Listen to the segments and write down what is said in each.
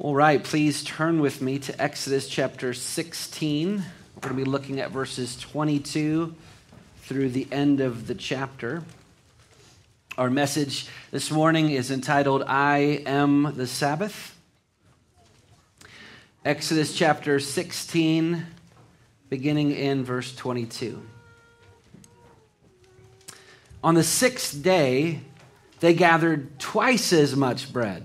All right, please turn with me to Exodus chapter 16. We're going to be looking at verses 22 through the end of the chapter. Our message this morning is entitled, I Am the Sabbath. Exodus chapter 16, beginning in verse 22. On the sixth day, they gathered twice as much bread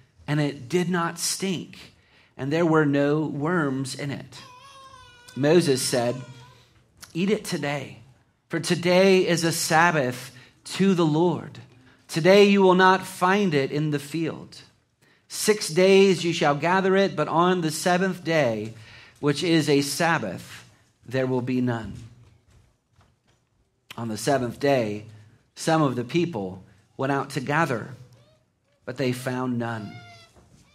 and it did not stink, and there were no worms in it. Moses said, Eat it today, for today is a Sabbath to the Lord. Today you will not find it in the field. Six days you shall gather it, but on the seventh day, which is a Sabbath, there will be none. On the seventh day, some of the people went out to gather, but they found none.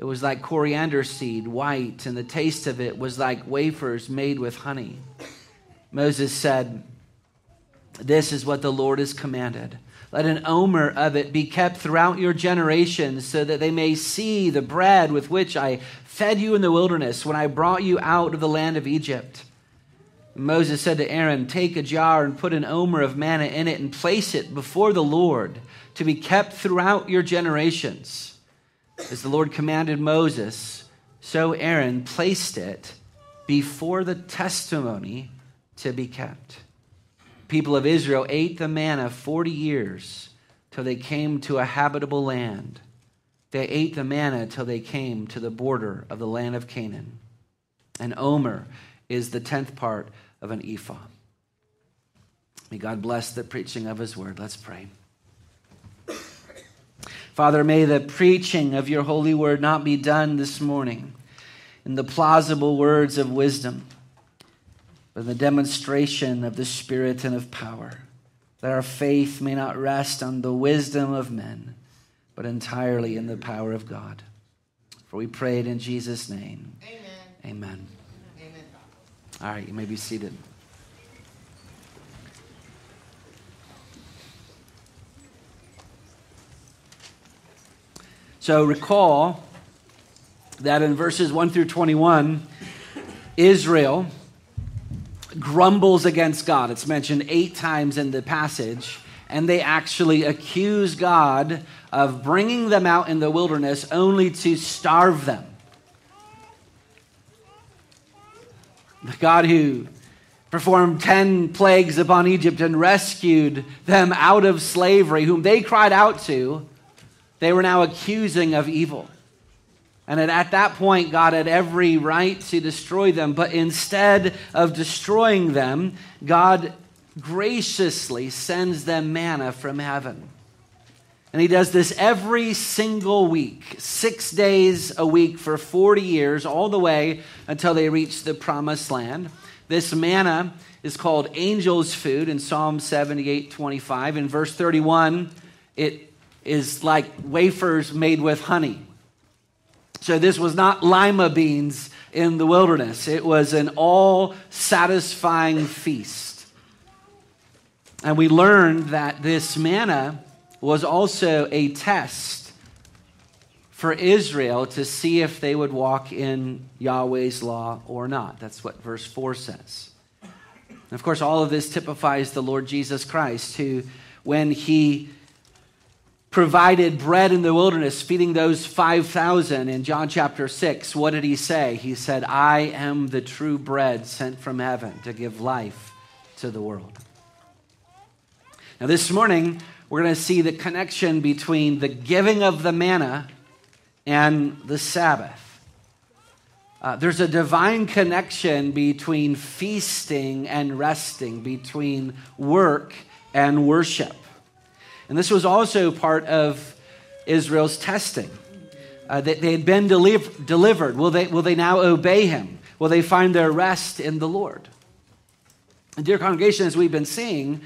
it was like coriander seed, white, and the taste of it was like wafers made with honey. Moses said, This is what the Lord has commanded. Let an omer of it be kept throughout your generations, so that they may see the bread with which I fed you in the wilderness when I brought you out of the land of Egypt. Moses said to Aaron, Take a jar and put an omer of manna in it and place it before the Lord to be kept throughout your generations. As the Lord commanded Moses, so Aaron placed it before the testimony to be kept. People of Israel ate the manna 40 years till they came to a habitable land. They ate the manna till they came to the border of the land of Canaan. An omer is the tenth part of an ephah. May God bless the preaching of his word. Let's pray. Father, may the preaching of your holy word not be done this morning in the plausible words of wisdom, but in the demonstration of the Spirit and of power, that our faith may not rest on the wisdom of men, but entirely in the power of God. For we pray it in Jesus' name. Amen. Amen. Amen. All right, you may be seated. So recall that in verses 1 through 21, Israel grumbles against God. It's mentioned eight times in the passage, and they actually accuse God of bringing them out in the wilderness only to starve them. The God who performed 10 plagues upon Egypt and rescued them out of slavery, whom they cried out to, they were now accusing of evil. And at that point, God had every right to destroy them. But instead of destroying them, God graciously sends them manna from heaven. And he does this every single week, six days a week for 40 years, all the way until they reach the promised land. This manna is called angel's food in Psalm 78 25. In verse 31, it is like wafers made with honey. So this was not lima beans in the wilderness, it was an all satisfying feast. And we learned that this manna was also a test for Israel to see if they would walk in Yahweh's law or not. That's what verse 4 says. And of course, all of this typifies the Lord Jesus Christ, who, when he provided bread in the wilderness, feeding those 5,000 in John chapter 6, what did he say? He said, I am the true bread sent from heaven to give life to the world. Now, this morning, we're going to see the connection between the giving of the manna and the Sabbath. Uh, there's a divine connection between feasting and resting, between work and worship. And this was also part of Israel's testing. Uh, they, they, had been deliv- delivered. Will they, will they now obey him? Will they find their rest in the Lord? And, dear congregation, as we've been seeing,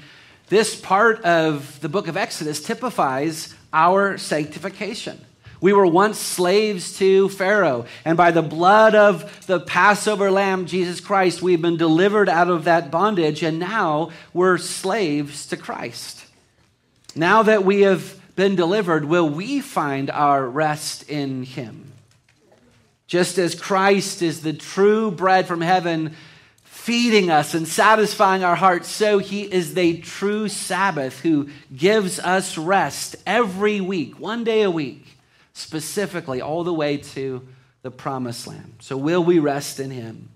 this part of the book of Exodus typifies our sanctification. We were once slaves to Pharaoh, and by the blood of the Passover lamb, Jesus Christ, we've been delivered out of that bondage, and now we're slaves to Christ. Now that we have been delivered, will we find our rest in Him? Just as Christ is the true bread from heaven, feeding us and satisfying our hearts, so He is the true Sabbath who gives us rest every week, one day a week, specifically, all the way to the promised land. So, will we rest in Him?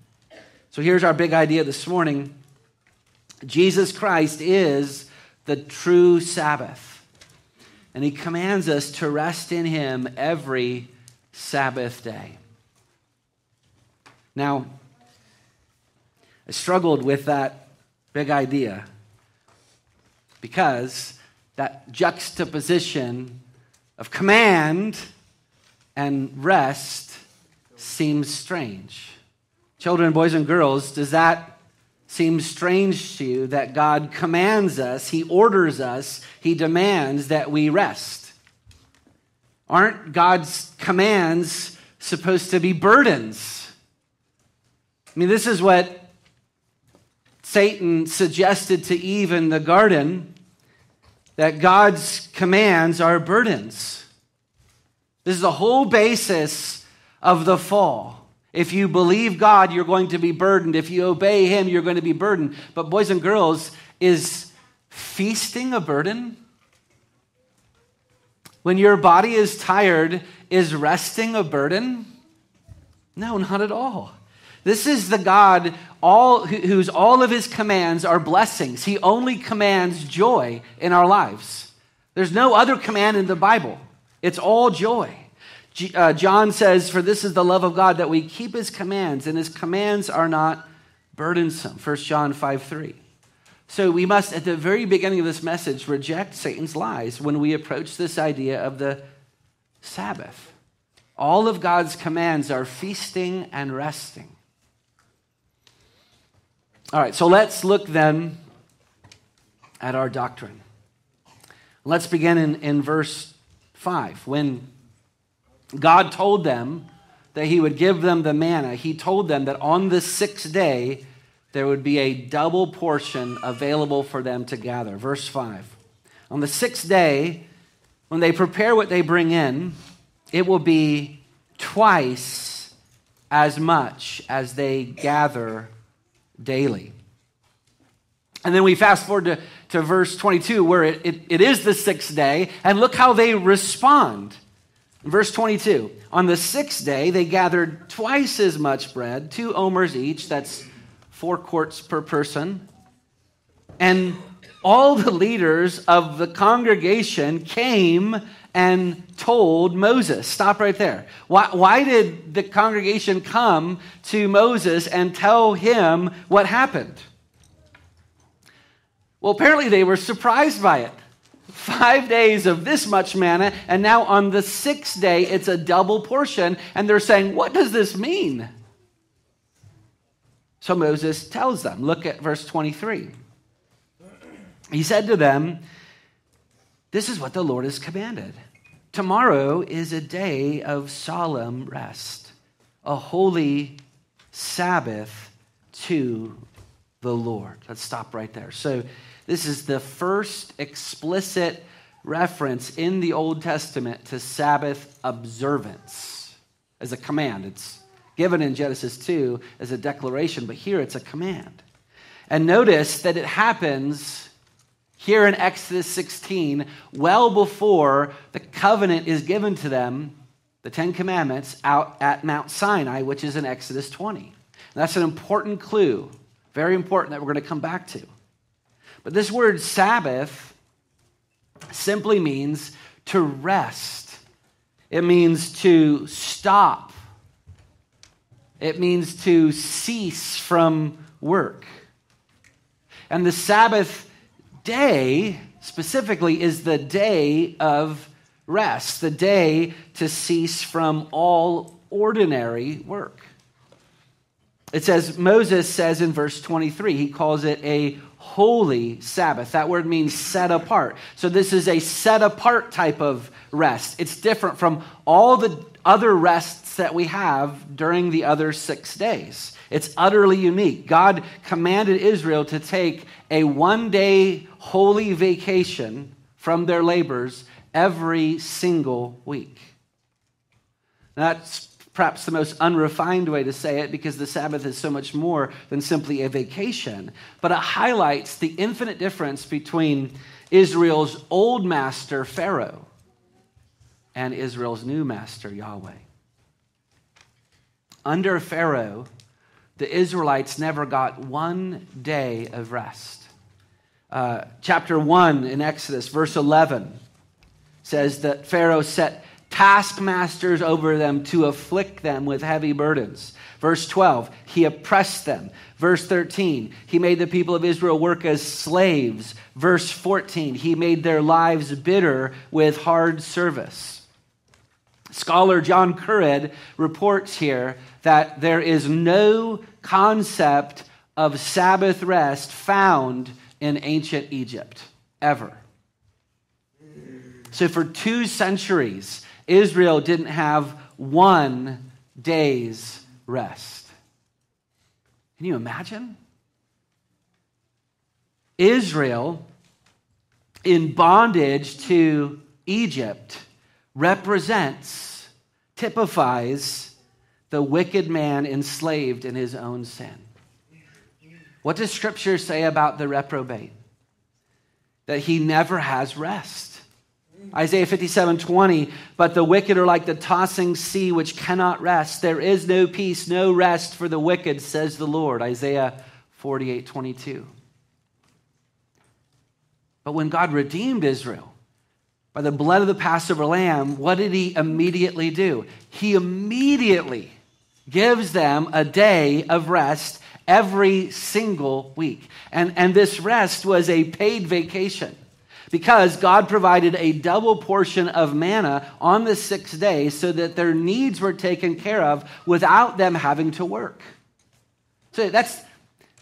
So, here's our big idea this morning Jesus Christ is the true Sabbath. And he commands us to rest in him every Sabbath day. Now, I struggled with that big idea because that juxtaposition of command and rest seems strange. Children, boys, and girls, does that seems strange to you that God commands us, He orders us, He demands that we rest? Aren't God's commands supposed to be burdens? I mean, this is what Satan suggested to Eve in the garden that God's commands are burdens. This is the whole basis of the fall. If you believe God, you're going to be burdened. If you obey Him, you're going to be burdened. But, boys and girls, is feasting a burden? When your body is tired, is resting a burden? No, not at all. This is the God all, whose all of his commands are blessings. He only commands joy in our lives. There's no other command in the Bible, it's all joy uh, John says, For this is the love of God, that we keep his commands, and his commands are not burdensome. 1 John 5 3. So we must, at the very beginning of this message, reject Satan's lies when we approach this idea of the Sabbath. All of God's commands are feasting and resting. All right, so let's look then at our doctrine. Let's begin in, in verse 5. When God told them that He would give them the manna. He told them that on the sixth day, there would be a double portion available for them to gather. Verse 5. On the sixth day, when they prepare what they bring in, it will be twice as much as they gather daily. And then we fast forward to, to verse 22, where it, it, it is the sixth day, and look how they respond. Verse 22 On the sixth day, they gathered twice as much bread, two omers each, that's four quarts per person. And all the leaders of the congregation came and told Moses. Stop right there. Why, why did the congregation come to Moses and tell him what happened? Well, apparently they were surprised by it five days of this much manna, and now on the sixth day, it's a double portion. And they're saying, What does this mean? So Moses tells them, look at verse 23. He said to them, This is what the Lord has commanded. Tomorrow is a day of solemn rest, a holy Sabbath to the Lord. Let's stop right there. So, this is the first explicit reference in the Old Testament to Sabbath observance as a command. It's given in Genesis 2 as a declaration, but here it's a command. And notice that it happens here in Exodus 16, well before the covenant is given to them, the Ten Commandments, out at Mount Sinai, which is in Exodus 20. And that's an important clue, very important that we're going to come back to. But this word Sabbath simply means to rest, it means to stop, it means to cease from work. And the Sabbath day, specifically, is the day of rest, the day to cease from all ordinary work. It says, Moses says in verse 23, he calls it a holy Sabbath. That word means set apart. So this is a set apart type of rest. It's different from all the other rests that we have during the other six days. It's utterly unique. God commanded Israel to take a one day holy vacation from their labors every single week. That's perhaps the most unrefined way to say it because the Sabbath is so much more than simply a vacation. But it highlights the infinite difference between Israel's old master, Pharaoh, and Israel's new master, Yahweh. Under Pharaoh, the Israelites never got one day of rest. Uh, chapter 1 in Exodus, verse 11, says that Pharaoh set taskmasters over them to afflict them with heavy burdens. Verse 12, he oppressed them. Verse 13, he made the people of Israel work as slaves. Verse 14, he made their lives bitter with hard service. Scholar John Currid reports here that there is no concept of Sabbath rest found in ancient Egypt, ever. So, for two centuries, Israel didn't have one day's rest. Can you imagine? Israel, in bondage to Egypt, represents, typifies the wicked man enslaved in his own sin. What does Scripture say about the reprobate? That he never has rest. Isaiah 57 20, but the wicked are like the tossing sea which cannot rest. There is no peace, no rest for the wicked, says the Lord. Isaiah 48 22. But when God redeemed Israel by the blood of the Passover lamb, what did he immediately do? He immediately gives them a day of rest every single week. And, and this rest was a paid vacation because God provided a double portion of manna on the sixth day so that their needs were taken care of without them having to work. So that's,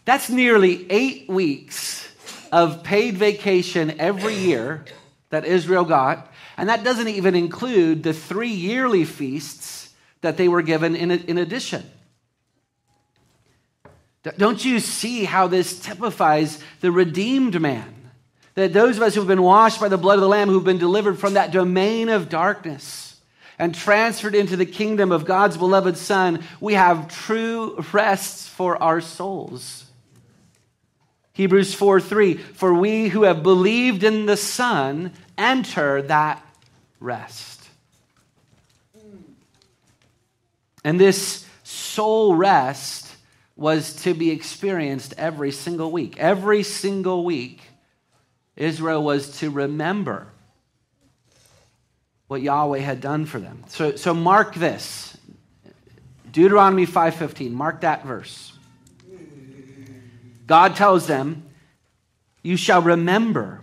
that's nearly eight weeks of paid vacation every year that Israel got. And that doesn't even include the three yearly feasts that they were given in, in addition. Don't you see how this typifies the redeemed man? That those of us who've been washed by the blood of the Lamb, who've been delivered from that domain of darkness and transferred into the kingdom of God's beloved Son, we have true rests for our souls. Hebrews 4 3, for we who have believed in the Son enter that rest. And this soul rest was to be experienced every single week. Every single week, Israel was to remember what Yahweh had done for them. So, so mark this. Deuteronomy 5:15. Mark that verse. God tells them, "You shall remember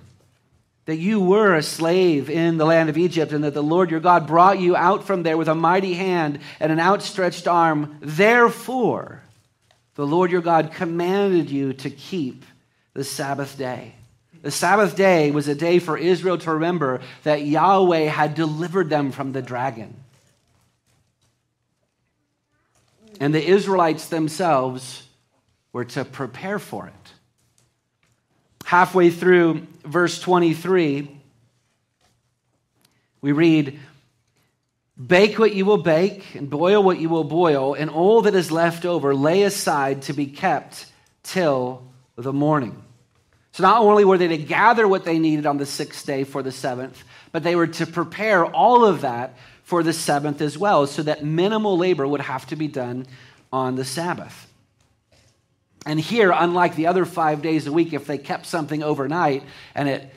that you were a slave in the land of Egypt and that the Lord your God brought you out from there with a mighty hand and an outstretched arm. Therefore, the Lord your God commanded you to keep the Sabbath day. The Sabbath day was a day for Israel to remember that Yahweh had delivered them from the dragon. And the Israelites themselves were to prepare for it. Halfway through verse 23, we read, Bake what you will bake, and boil what you will boil, and all that is left over lay aside to be kept till the morning. So not only were they to gather what they needed on the sixth day for the seventh, but they were to prepare all of that for the seventh as well, so that minimal labor would have to be done on the Sabbath. And here, unlike the other five days a week, if they kept something overnight and it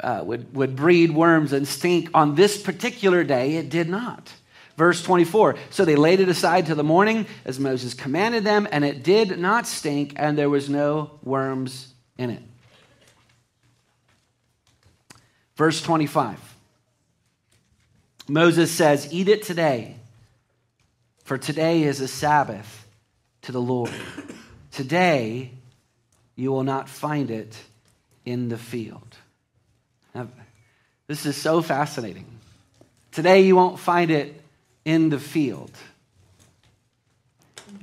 uh, would, would breed worms and stink, on this particular day, it did not. Verse 24 So they laid it aside till the morning, as Moses commanded them, and it did not stink, and there was no worms in it. Verse 25. Moses says, Eat it today, for today is a Sabbath to the Lord. Today you will not find it in the field. Now, this is so fascinating. Today you won't find it in the field.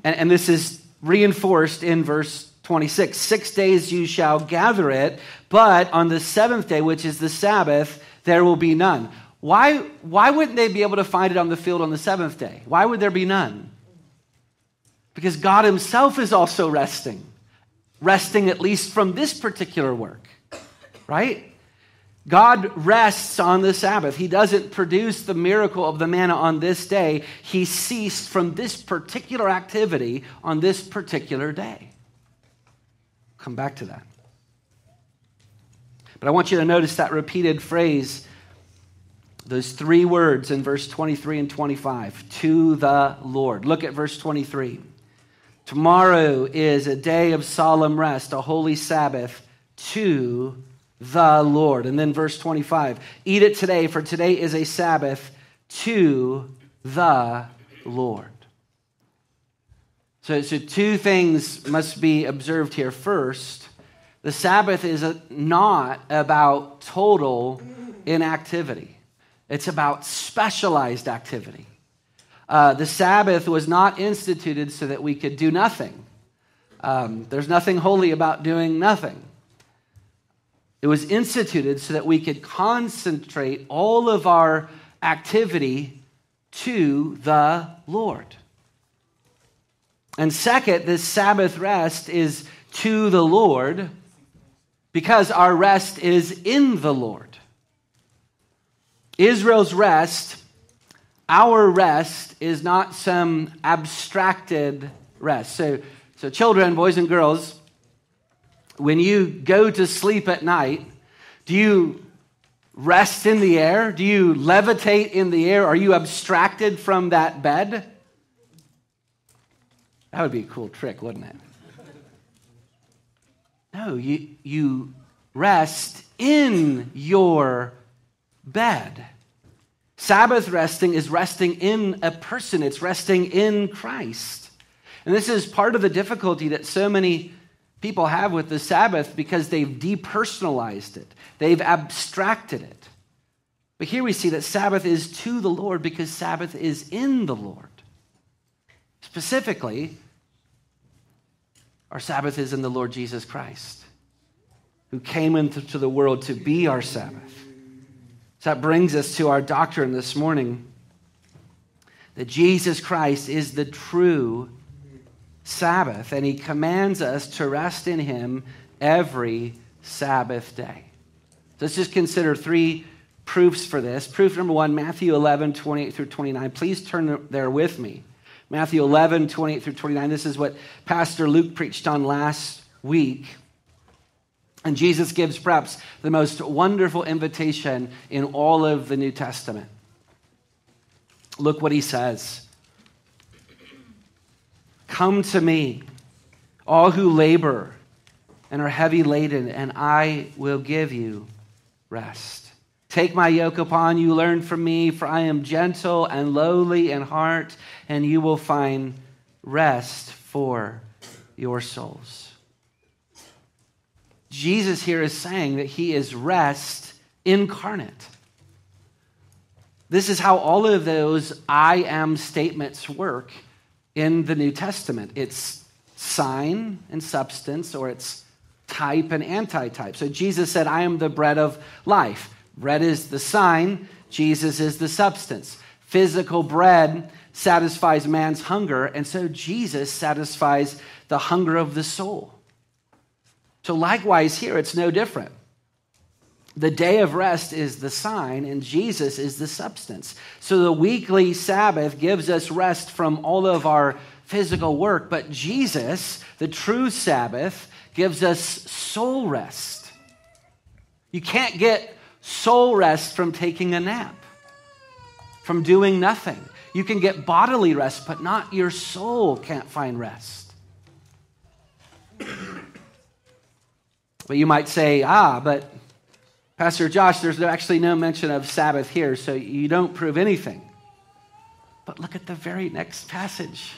And, and this is reinforced in verse 26. Six days you shall gather it, but on the seventh day, which is the Sabbath, there will be none. Why, why wouldn't they be able to find it on the field on the seventh day? Why would there be none? Because God Himself is also resting, resting at least from this particular work, right? God rests on the Sabbath. He doesn't produce the miracle of the manna on this day. He ceased from this particular activity on this particular day. Come back to that. But I want you to notice that repeated phrase, those three words in verse 23 and 25 to the Lord. Look at verse 23. Tomorrow is a day of solemn rest, a holy Sabbath to the Lord. And then verse 25 Eat it today, for today is a Sabbath to the Lord. So, so two things must be observed here. First, the Sabbath is not about total inactivity, it's about specialized activity. Uh, the Sabbath was not instituted so that we could do nothing. Um, there's nothing holy about doing nothing. It was instituted so that we could concentrate all of our activity to the Lord. And second, this Sabbath rest is to the Lord because our rest is in the Lord. Israel's rest, our rest, is not some abstracted rest. So, so children, boys and girls, when you go to sleep at night, do you rest in the air? Do you levitate in the air? Are you abstracted from that bed? That would be a cool trick, wouldn't it? No, you, you rest in your bed. Sabbath resting is resting in a person, it's resting in Christ. And this is part of the difficulty that so many people have with the Sabbath because they've depersonalized it, they've abstracted it. But here we see that Sabbath is to the Lord because Sabbath is in the Lord. Specifically, our Sabbath is in the Lord Jesus Christ, who came into the world to be our Sabbath. So that brings us to our doctrine this morning that Jesus Christ is the true Sabbath, and he commands us to rest in him every Sabbath day. So let's just consider three proofs for this. Proof number one Matthew 11, 28 through 29. Please turn there with me. Matthew 11, 28 through 29. This is what Pastor Luke preached on last week. And Jesus gives perhaps the most wonderful invitation in all of the New Testament. Look what he says Come to me, all who labor and are heavy laden, and I will give you rest. Take my yoke upon you, learn from me, for I am gentle and lowly in heart, and you will find rest for your souls. Jesus here is saying that he is rest incarnate. This is how all of those I am statements work in the New Testament it's sign and substance, or it's type and antitype. So Jesus said, I am the bread of life. Bread is the sign, Jesus is the substance. Physical bread satisfies man's hunger, and so Jesus satisfies the hunger of the soul. So, likewise, here it's no different. The day of rest is the sign, and Jesus is the substance. So, the weekly Sabbath gives us rest from all of our physical work, but Jesus, the true Sabbath, gives us soul rest. You can't get soul rest from taking a nap, from doing nothing. You can get bodily rest, but not your soul can't find rest. But you might say, ah, but Pastor Josh, there's actually no mention of Sabbath here, so you don't prove anything. But look at the very next passage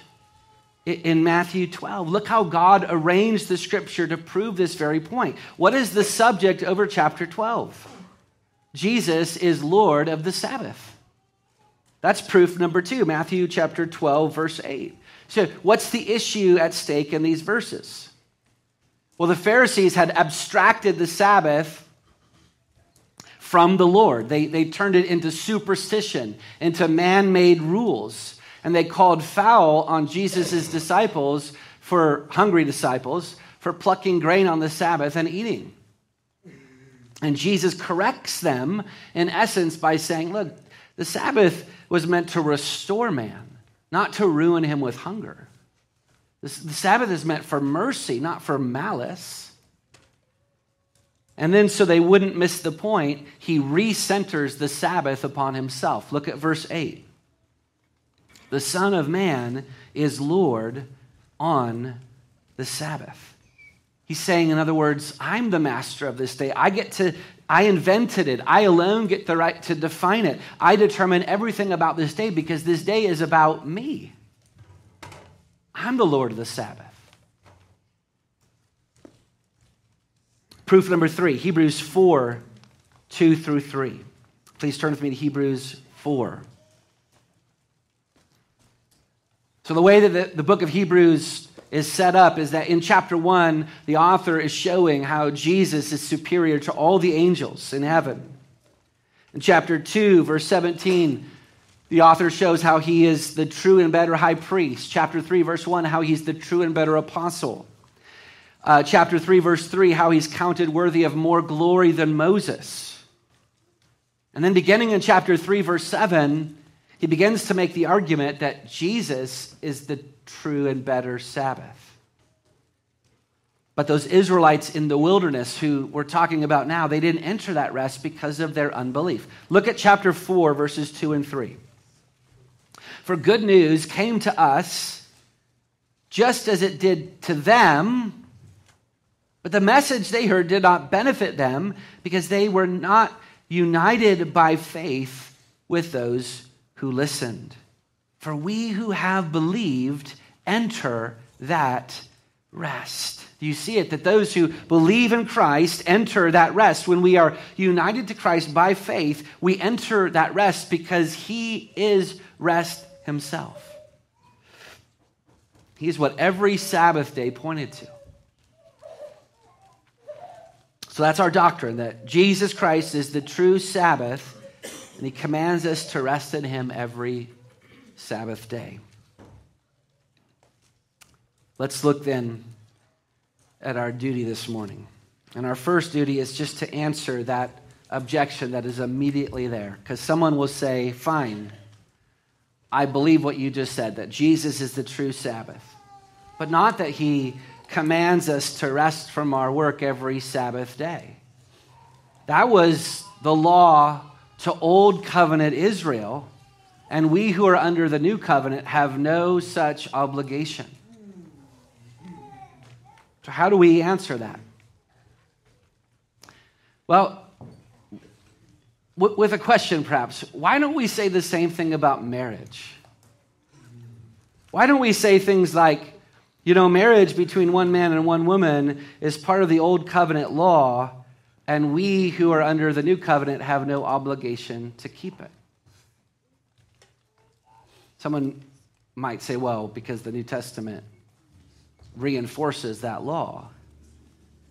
in Matthew 12. Look how God arranged the scripture to prove this very point. What is the subject over chapter 12? Jesus is Lord of the Sabbath. That's proof number two, Matthew chapter 12, verse 8. So, what's the issue at stake in these verses? Well, the Pharisees had abstracted the Sabbath from the Lord. They, they turned it into superstition, into man made rules. And they called foul on Jesus' disciples, for hungry disciples, for plucking grain on the Sabbath and eating. And Jesus corrects them, in essence, by saying, Look, the Sabbath was meant to restore man, not to ruin him with hunger. The Sabbath is meant for mercy, not for malice. And then, so they wouldn't miss the point, he recenters the Sabbath upon himself. Look at verse 8. The Son of Man is Lord on the Sabbath. He's saying, in other words, I'm the master of this day. I get to, I invented it. I alone get the right to define it. I determine everything about this day because this day is about me. I'm the Lord of the Sabbath. Proof number three Hebrews 4 2 through 3. Please turn with me to Hebrews 4. So, the way that the, the book of Hebrews is set up is that in chapter 1, the author is showing how Jesus is superior to all the angels in heaven. In chapter 2, verse 17, the author shows how he is the true and better high priest. Chapter 3, verse 1, how he's the true and better apostle. Uh, chapter 3, verse 3, how he's counted worthy of more glory than Moses. And then beginning in chapter 3, verse 7, he begins to make the argument that Jesus is the true and better Sabbath. But those Israelites in the wilderness who we're talking about now, they didn't enter that rest because of their unbelief. Look at chapter 4, verses 2 and 3. For good news came to us just as it did to them, but the message they heard did not benefit them because they were not united by faith with those who listened. For we who have believed enter that rest. Do you see it? That those who believe in Christ enter that rest. When we are united to Christ by faith, we enter that rest because He is rest himself. He's what every Sabbath day pointed to. So that's our doctrine that Jesus Christ is the true Sabbath, and he commands us to rest in him every Sabbath day. Let's look then at our duty this morning. And our first duty is just to answer that objection that is immediately there. Because someone will say, fine, I believe what you just said, that Jesus is the true Sabbath, but not that he commands us to rest from our work every Sabbath day. That was the law to Old Covenant Israel, and we who are under the New Covenant have no such obligation. So, how do we answer that? Well, with a question perhaps why don't we say the same thing about marriage why don't we say things like you know marriage between one man and one woman is part of the old covenant law and we who are under the new covenant have no obligation to keep it someone might say well because the new testament reinforces that law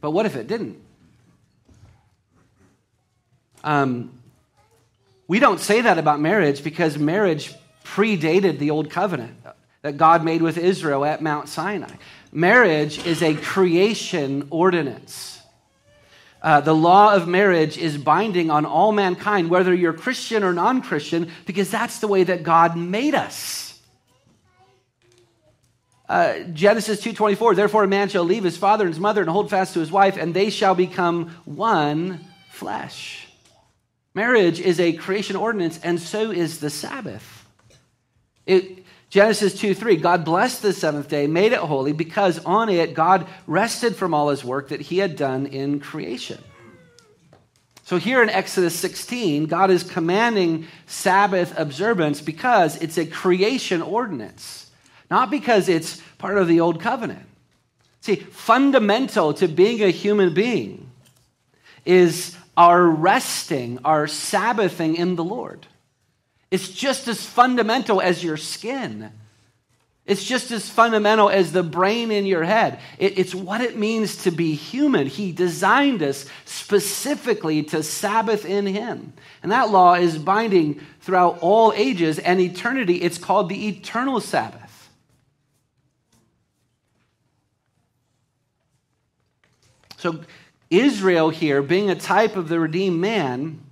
but what if it didn't um, we don't say that about marriage because marriage predated the old covenant. that God made with Israel at Mount Sinai. Marriage is a creation ordinance. Uh, the law of marriage is binding on all mankind, whether you're Christian or non Christian, because that's the way that God made us. Uh, Genesis 2:24 Therefore a man shall leave his father and his mother and hold fast to his wife and they shall become one flesh. Marriage is a creation ordinance and so is the Sabbath. It, Genesis 2 3, God blessed the seventh day, made it holy, because on it God rested from all his work that he had done in creation. So here in Exodus 16, God is commanding Sabbath observance because it's a creation ordinance, not because it's part of the old covenant. See, fundamental to being a human being is our resting, our Sabbathing in the Lord. It's just as fundamental as your skin. It's just as fundamental as the brain in your head. It, it's what it means to be human. He designed us specifically to Sabbath in Him. And that law is binding throughout all ages and eternity. It's called the eternal Sabbath. So, Israel here, being a type of the redeemed man,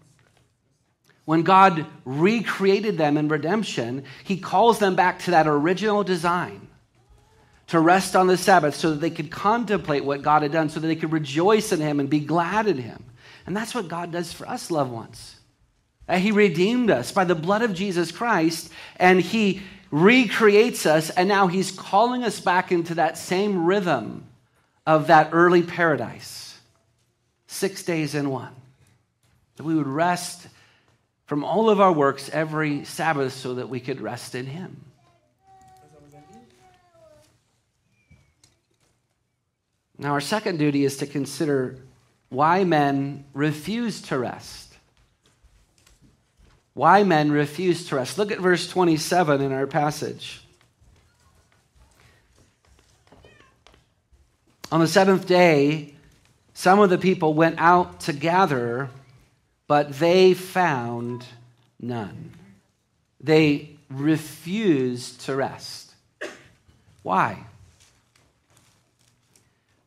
when God recreated them in redemption, He calls them back to that original design to rest on the Sabbath so that they could contemplate what God had done, so that they could rejoice in Him and be glad in Him. And that's what God does for us, loved ones. Uh, he redeemed us by the blood of Jesus Christ, and He recreates us, and now He's calling us back into that same rhythm of that early paradise six days in one. That we would rest from all of our works every Sabbath so that we could rest in Him. Now, our second duty is to consider why men refuse to rest. Why men refuse to rest. Look at verse 27 in our passage. On the seventh day, some of the people went out to gather but they found none. They refused to rest. Why?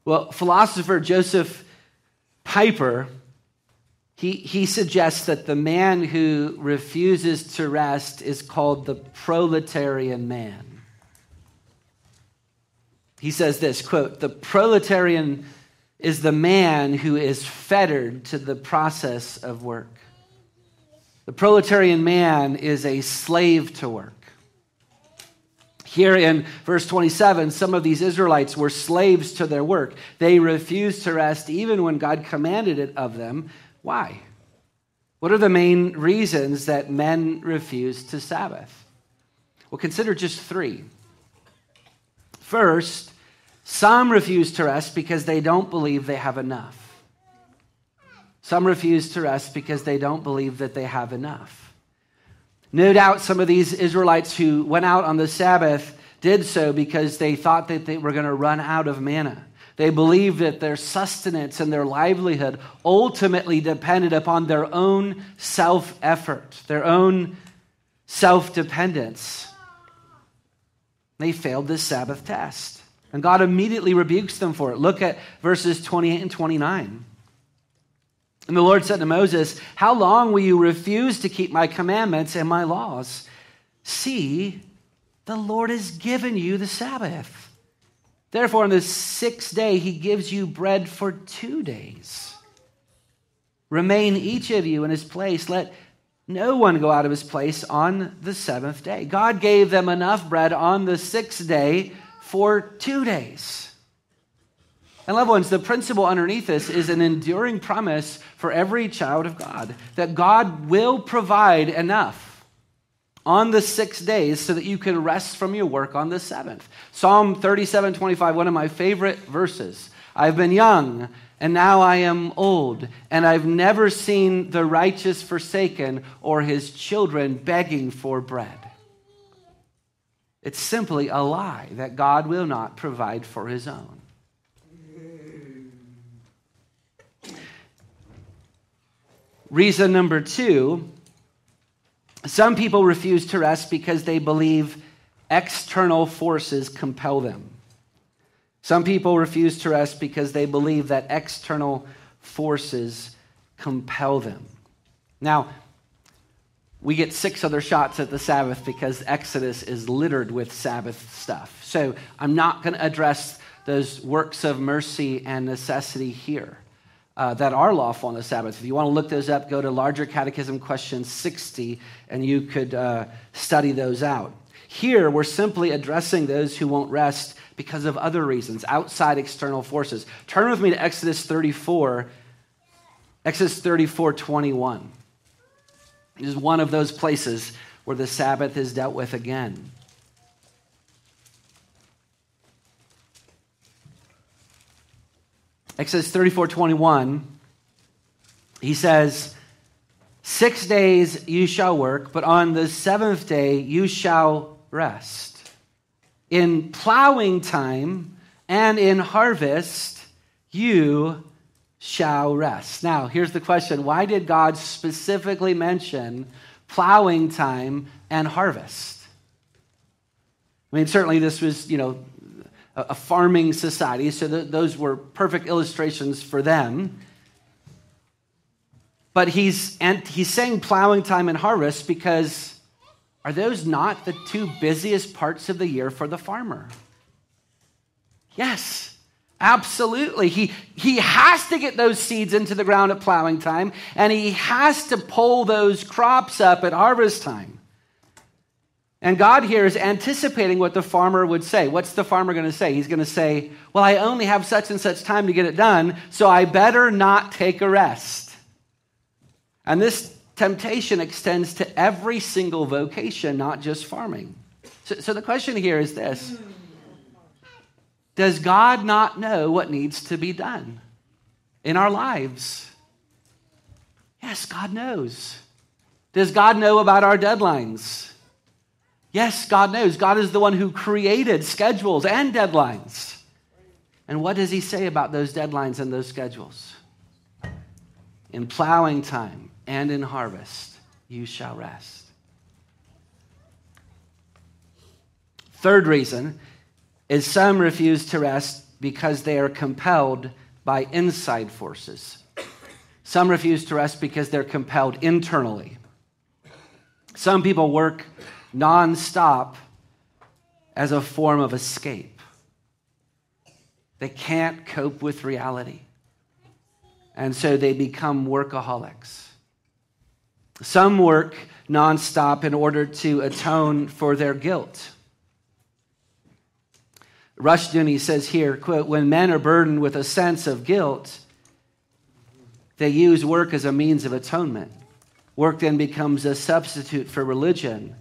Well, philosopher Joseph Pieper he, he suggests that the man who refuses to rest is called the proletarian man. He says this quote, the proletarian is the man who is fettered to the process of work. The proletarian man is a slave to work. Here in verse 27, some of these Israelites were slaves to their work. They refused to rest even when God commanded it of them. Why? What are the main reasons that men refuse to Sabbath? Well, consider just three. First, some refuse to rest because they don't believe they have enough. Some refuse to rest because they don't believe that they have enough. No doubt some of these Israelites who went out on the Sabbath did so because they thought that they were going to run out of manna. They believed that their sustenance and their livelihood ultimately depended upon their own self effort, their own self dependence. They failed the Sabbath test. And God immediately rebukes them for it. Look at verses 28 and 29. And the Lord said to Moses, How long will you refuse to keep my commandments and my laws? See, the Lord has given you the Sabbath. Therefore, on the sixth day, he gives you bread for two days. Remain each of you in his place. Let no one go out of his place on the seventh day. God gave them enough bread on the sixth day for two days. And, loved ones, the principle underneath this is an enduring promise for every child of God that God will provide enough on the six days so that you can rest from your work on the seventh. Psalm 37 25, one of my favorite verses. I've been young and now I am old, and I've never seen the righteous forsaken or his children begging for bread. It's simply a lie that God will not provide for his own. Reason number two some people refuse to rest because they believe external forces compel them. Some people refuse to rest because they believe that external forces compel them. Now, we get six other shots at the Sabbath because Exodus is littered with Sabbath stuff. So I'm not going to address those works of mercy and necessity here uh, that are lawful on the Sabbath. If you want to look those up, go to Larger Catechism question 60 and you could uh, study those out. Here, we're simply addressing those who won't rest because of other reasons, outside external forces. Turn with me to Exodus 34, Exodus 34 21. This is one of those places where the Sabbath is dealt with again. Exodus 34 21, he says, Six days you shall work, but on the seventh day you shall rest. In plowing time and in harvest you shall rest. Now, here's the question why did God specifically mention plowing time and harvest? I mean, certainly this was, you know, a farming society, so th- those were perfect illustrations for them. But he's, and he's saying plowing time and harvest because are those not the two busiest parts of the year for the farmer? Yes. Absolutely. He, he has to get those seeds into the ground at plowing time, and he has to pull those crops up at harvest time. And God here is anticipating what the farmer would say. What's the farmer going to say? He's going to say, Well, I only have such and such time to get it done, so I better not take a rest. And this temptation extends to every single vocation, not just farming. So, so the question here is this does God not know what needs to be done in our lives? Yes, God knows. Does God know about our deadlines? Yes, God knows. God is the one who created schedules and deadlines. And what does He say about those deadlines and those schedules? In plowing time and in harvest, you shall rest. Third reason is some refuse to rest because they are compelled by inside forces. Some refuse to rest because they're compelled internally. Some people work nonstop as a form of escape. They can't cope with reality. And so they become workaholics. Some work nonstop in order to atone for their guilt. Rushdoony says here, quote, when men are burdened with a sense of guilt, they use work as a means of atonement. Work then becomes a substitute for religion.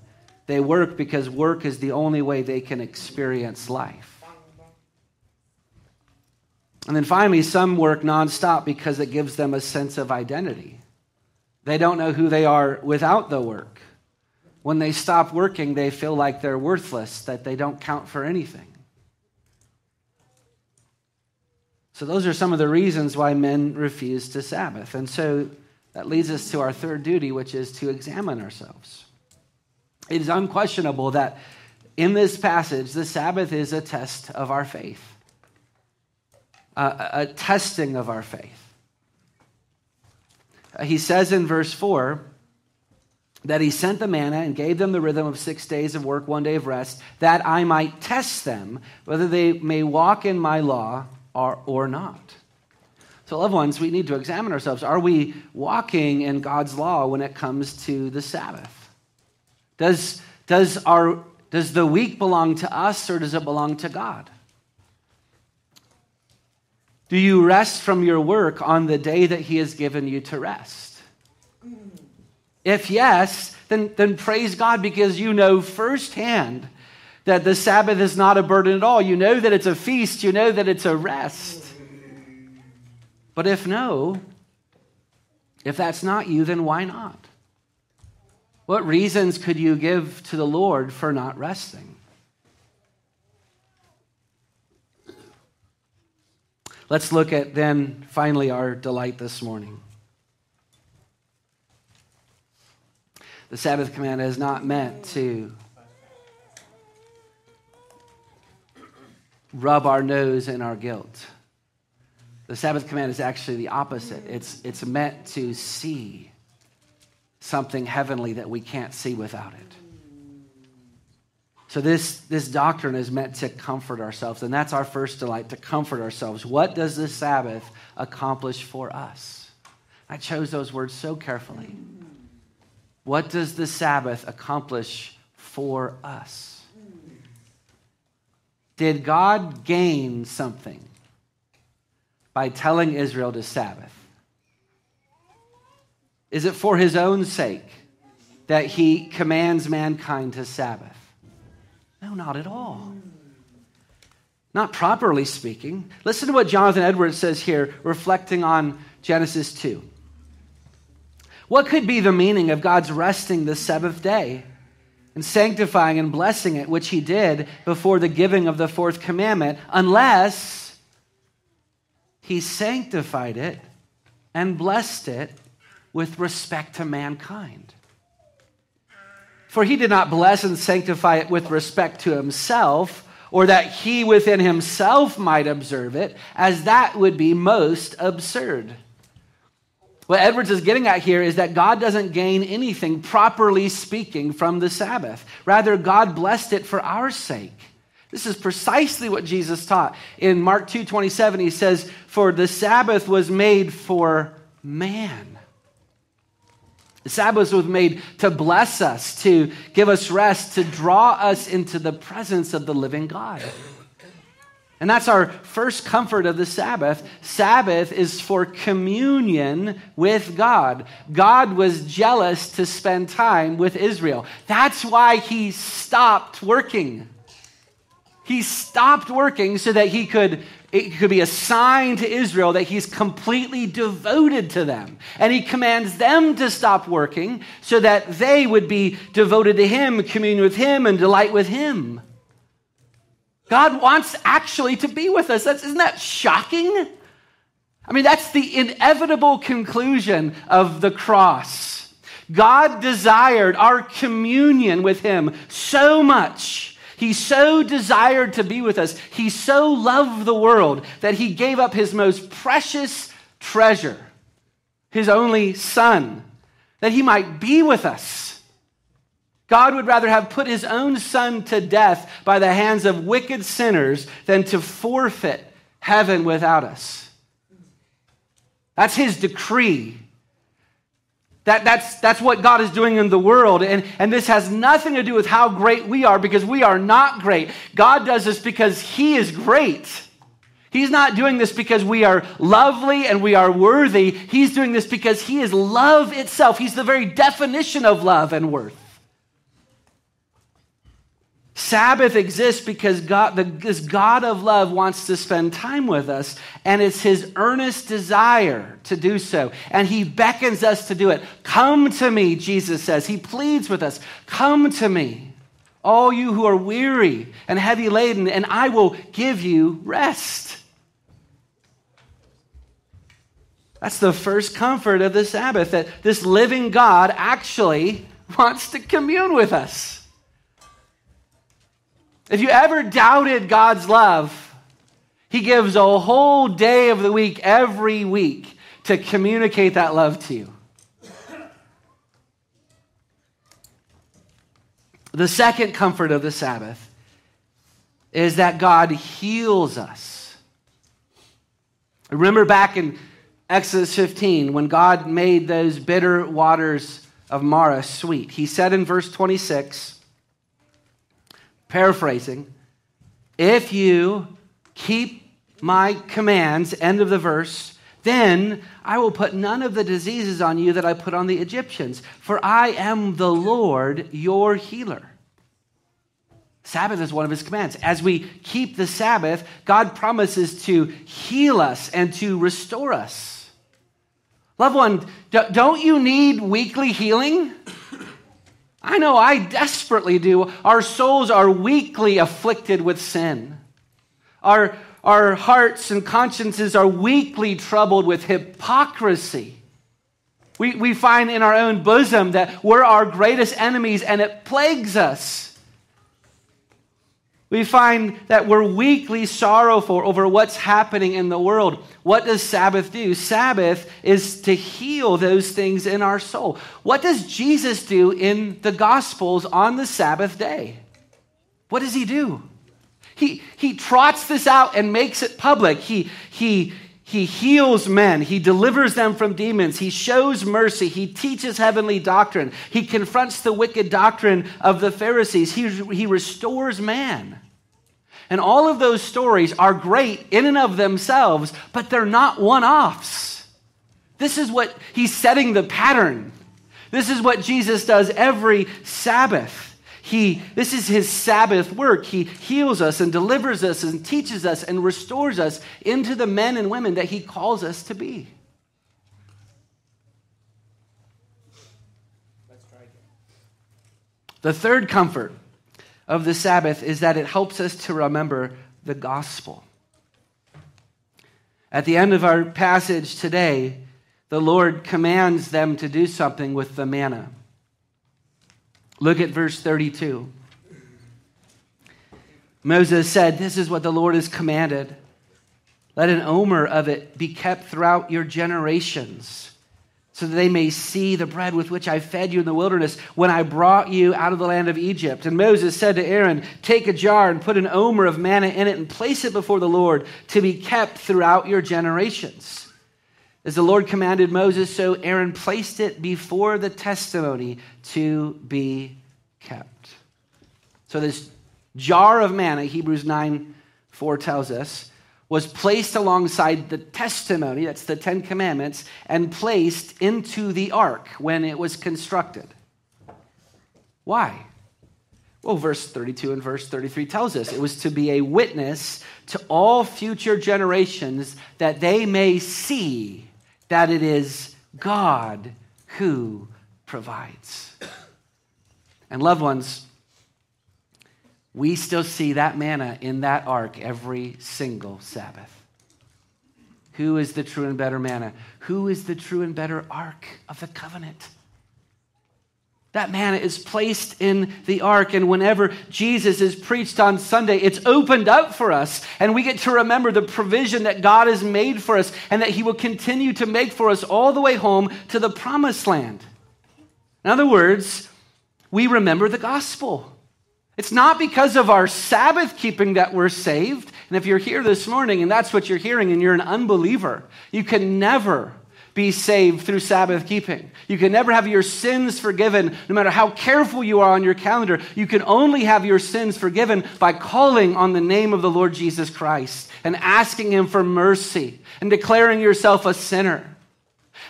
They work because work is the only way they can experience life. And then finally, some work nonstop because it gives them a sense of identity. They don't know who they are without the work. When they stop working, they feel like they're worthless, that they don't count for anything. So, those are some of the reasons why men refuse to Sabbath. And so that leads us to our third duty, which is to examine ourselves. It is unquestionable that in this passage, the Sabbath is a test of our faith, a, testing of our faith. He says in verse 4 that he sent the manna and gave them the rhythm of six days of work, one day of rest, that I might test them whether they may walk in my law or, or not. So, loved ones, we need to examine ourselves. Are we walking in God's law when it comes to the Sabbath? Does, does, our, does the week belong to us or does it belong to God? Do you rest from your work on the day that He has given you to rest? If yes, then, then praise God because you know firsthand that the Sabbath is not a burden at all. You know that it's a feast, you know that it's a rest. But if no, if that's not you, then why not? What reasons could you give to the Lord for not resting? Let's look at then finally our delight this morning. The Sabbath command is not meant to rub our nose in our guilt. The Sabbath command is actually the opposite. It's, it's meant to see something heavenly that we can't see without it. So, this, this doctrine is meant to comfort ourselves, and that's our first delight to comfort ourselves. What does the Sabbath accomplish for us? I chose those words so carefully. What does the Sabbath accomplish for us? Did God gain something by telling Israel to Sabbath? Is it for his own sake that he commands mankind to Sabbath? No, not at all. Not properly speaking. Listen to what Jonathan Edwards says here, reflecting on Genesis 2. What could be the meaning of God's resting the seventh day and sanctifying and blessing it, which he did before the giving of the fourth commandment, unless he sanctified it and blessed it with respect to mankind? For he did not bless and sanctify it with respect to himself, or that he within himself might observe it, as that would be most absurd. What Edwards is getting at here is that God doesn't gain anything, properly speaking, from the Sabbath. Rather, God blessed it for our sake. This is precisely what Jesus taught. In Mark 2:27 he says, "For the Sabbath was made for man." The Sabbath was made to bless us, to give us rest, to draw us into the presence of the living God. And that's our first comfort of the Sabbath. Sabbath is for communion with God. God was jealous to spend time with Israel. That's why he stopped working. He stopped working so that he could it could be a sign to Israel that he's completely devoted to them. And he commands them to stop working so that they would be devoted to him, commune with him, and delight with him. God wants actually to be with us. That's, isn't that shocking? I mean, that's the inevitable conclusion of the cross. God desired our communion with him so much he so desired to be with us. He so loved the world that he gave up his most precious treasure, his only son, that he might be with us. God would rather have put his own son to death by the hands of wicked sinners than to forfeit heaven without us. That's his decree. That, that's, that's what God is doing in the world. And, and this has nothing to do with how great we are because we are not great. God does this because He is great. He's not doing this because we are lovely and we are worthy. He's doing this because He is love itself. He's the very definition of love and worth. Sabbath exists because God, the, this God of love wants to spend time with us, and it's his earnest desire to do so. And he beckons us to do it. Come to me, Jesus says. He pleads with us Come to me, all you who are weary and heavy laden, and I will give you rest. That's the first comfort of the Sabbath that this living God actually wants to commune with us. If you ever doubted God's love, He gives a whole day of the week every week to communicate that love to you. The second comfort of the Sabbath is that God heals us. Remember back in Exodus 15 when God made those bitter waters of Marah sweet. He said in verse 26, Paraphrasing, if you keep my commands, end of the verse, then I will put none of the diseases on you that I put on the Egyptians, for I am the Lord your healer. Sabbath is one of his commands. As we keep the Sabbath, God promises to heal us and to restore us. Loved one, don't you need weekly healing? I know I desperately do. Our souls are weekly afflicted with sin. Our, our hearts and consciences are weekly troubled with hypocrisy. We, we find in our own bosom that we're our greatest enemies and it plagues us. We find that we're weekly sorrowful over what's happening in the world. What does Sabbath do? Sabbath is to heal those things in our soul. What does Jesus do in the Gospels on the Sabbath day? What does he do? He, he trots this out and makes it public. He, he, he heals men. He delivers them from demons. He shows mercy. He teaches heavenly doctrine. He confronts the wicked doctrine of the Pharisees. He, he restores man. And all of those stories are great in and of themselves, but they're not one offs. This is what he's setting the pattern. This is what Jesus does every Sabbath. He, this is his Sabbath work. He heals us and delivers us and teaches us and restores us into the men and women that he calls us to be. The third comfort of the Sabbath is that it helps us to remember the gospel. At the end of our passage today, the Lord commands them to do something with the manna. Look at verse 32. Moses said, This is what the Lord has commanded. Let an omer of it be kept throughout your generations, so that they may see the bread with which I fed you in the wilderness when I brought you out of the land of Egypt. And Moses said to Aaron, Take a jar and put an omer of manna in it and place it before the Lord to be kept throughout your generations. As the Lord commanded Moses, so Aaron placed it before the testimony to be kept. So this jar of manna, Hebrews 9 4 tells us, was placed alongside the testimony, that's the Ten Commandments, and placed into the ark when it was constructed. Why? Well, verse 32 and verse 33 tells us it was to be a witness to all future generations that they may see that it is God who provides. And loved ones, we still see that manna in that ark every single Sabbath. Who is the true and better manna? Who is the true and better ark of the covenant? That manna is placed in the ark, and whenever Jesus is preached on Sunday, it's opened up for us, and we get to remember the provision that God has made for us and that He will continue to make for us all the way home to the promised land. In other words, we remember the gospel. It's not because of our Sabbath keeping that we're saved. And if you're here this morning and that's what you're hearing and you're an unbeliever, you can never be saved through Sabbath keeping. You can never have your sins forgiven, no matter how careful you are on your calendar. You can only have your sins forgiven by calling on the name of the Lord Jesus Christ and asking Him for mercy and declaring yourself a sinner.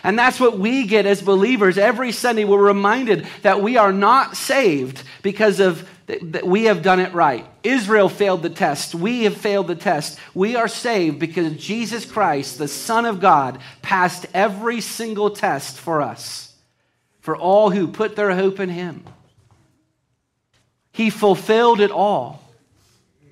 And that's what we get as believers. Every Sunday, we're reminded that we are not saved because of that we have done it right. Israel failed the test. We have failed the test. We are saved because Jesus Christ, the Son of God, passed every single test for us, for all who put their hope in Him. He fulfilled it all,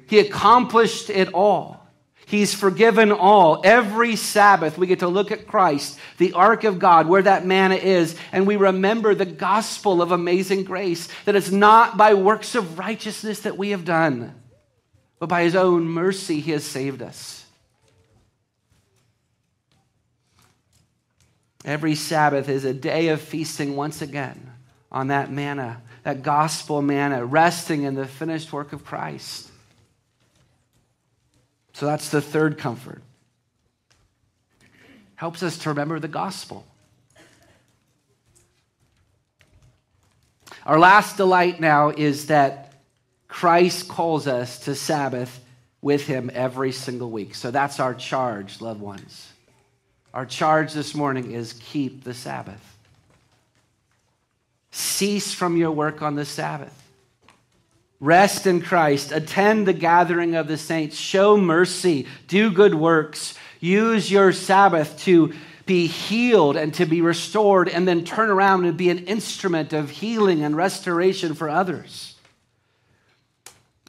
He accomplished it all. He's forgiven all. Every Sabbath, we get to look at Christ, the ark of God, where that manna is, and we remember the gospel of amazing grace that it's not by works of righteousness that we have done, but by his own mercy he has saved us. Every Sabbath is a day of feasting once again on that manna, that gospel manna, resting in the finished work of Christ. So that's the third comfort. Helps us to remember the gospel. Our last delight now is that Christ calls us to Sabbath with him every single week. So that's our charge, loved ones. Our charge this morning is keep the Sabbath. Cease from your work on the Sabbath. Rest in Christ. Attend the gathering of the saints. Show mercy. Do good works. Use your Sabbath to be healed and to be restored, and then turn around and be an instrument of healing and restoration for others.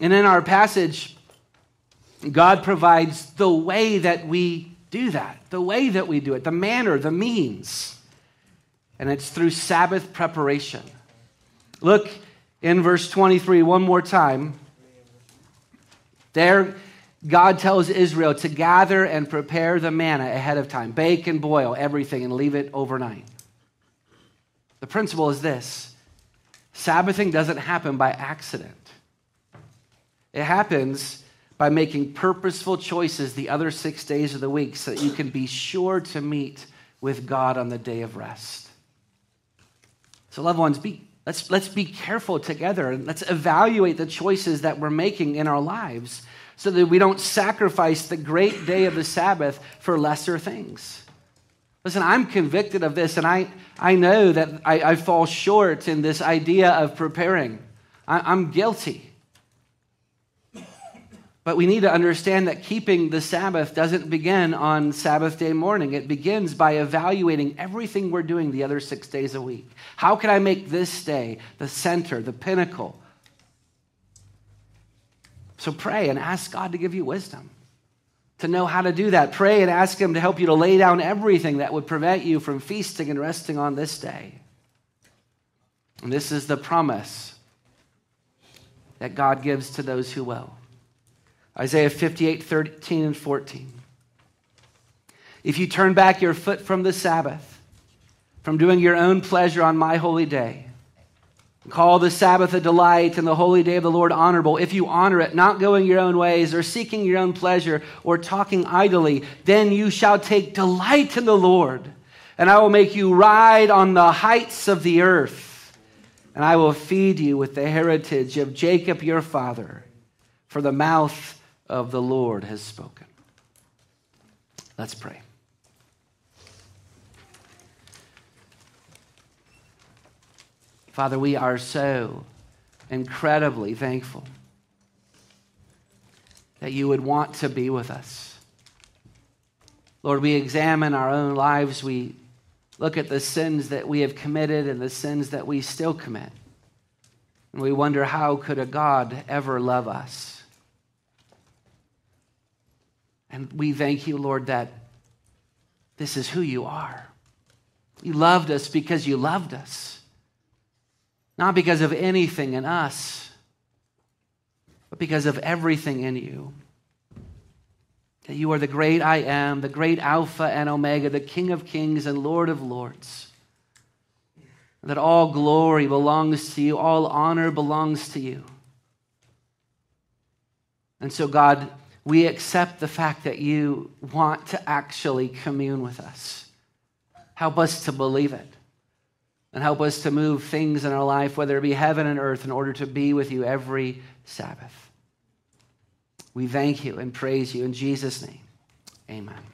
And in our passage, God provides the way that we do that, the way that we do it, the manner, the means. And it's through Sabbath preparation. Look in verse 23 one more time. There, God tells Israel to gather and prepare the manna ahead of time, bake and boil everything and leave it overnight. The principle is this Sabbathing doesn't happen by accident, it happens by making purposeful choices the other six days of the week so that you can be sure to meet with God on the day of rest. So, loved ones, be, let's, let's be careful together and let's evaluate the choices that we're making in our lives so that we don't sacrifice the great day of the Sabbath for lesser things. Listen, I'm convicted of this, and I, I know that I, I fall short in this idea of preparing. I, I'm guilty. But we need to understand that keeping the Sabbath doesn't begin on Sabbath day morning. It begins by evaluating everything we're doing the other six days a week. How can I make this day the center, the pinnacle? So pray and ask God to give you wisdom to know how to do that. Pray and ask Him to help you to lay down everything that would prevent you from feasting and resting on this day. And this is the promise that God gives to those who will. Isaiah 58, 13 and 14. If you turn back your foot from the Sabbath, from doing your own pleasure on my holy day, Call the Sabbath a delight and the holy day of the Lord honorable. If you honor it, not going your own ways or seeking your own pleasure or talking idly, then you shall take delight in the Lord. And I will make you ride on the heights of the earth. And I will feed you with the heritage of Jacob your father, for the mouth of the Lord has spoken. Let's pray. Father, we are so incredibly thankful that you would want to be with us. Lord, we examine our own lives. We look at the sins that we have committed and the sins that we still commit. And we wonder how could a God ever love us? And we thank you, Lord, that this is who you are. You loved us because you loved us. Not because of anything in us, but because of everything in you. That you are the great I am, the great Alpha and Omega, the King of kings and Lord of lords. That all glory belongs to you, all honor belongs to you. And so, God, we accept the fact that you want to actually commune with us. Help us to believe it and help us to move things in our life, whether it be heaven and earth, in order to be with you every Sabbath. We thank you and praise you in Jesus' name. Amen.